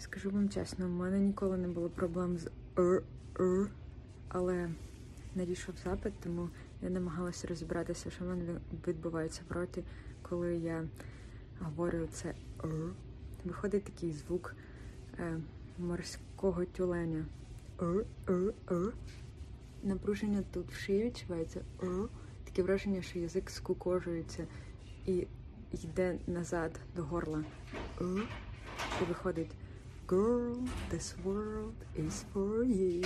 Скажу вам чесно, в мене ніколи не було проблем з «р», «р», але надійшов запит, тому я намагалася розібратися, що в мене відбувається в роті, коли я говорю це «р». Виходить такий звук е, морського тюленя. «р», «р», «р». Напруження тут в шиї відчувається «р». Таке враження, що язик скукожується і йде назад до горла. І виходить Girl, this world is for you.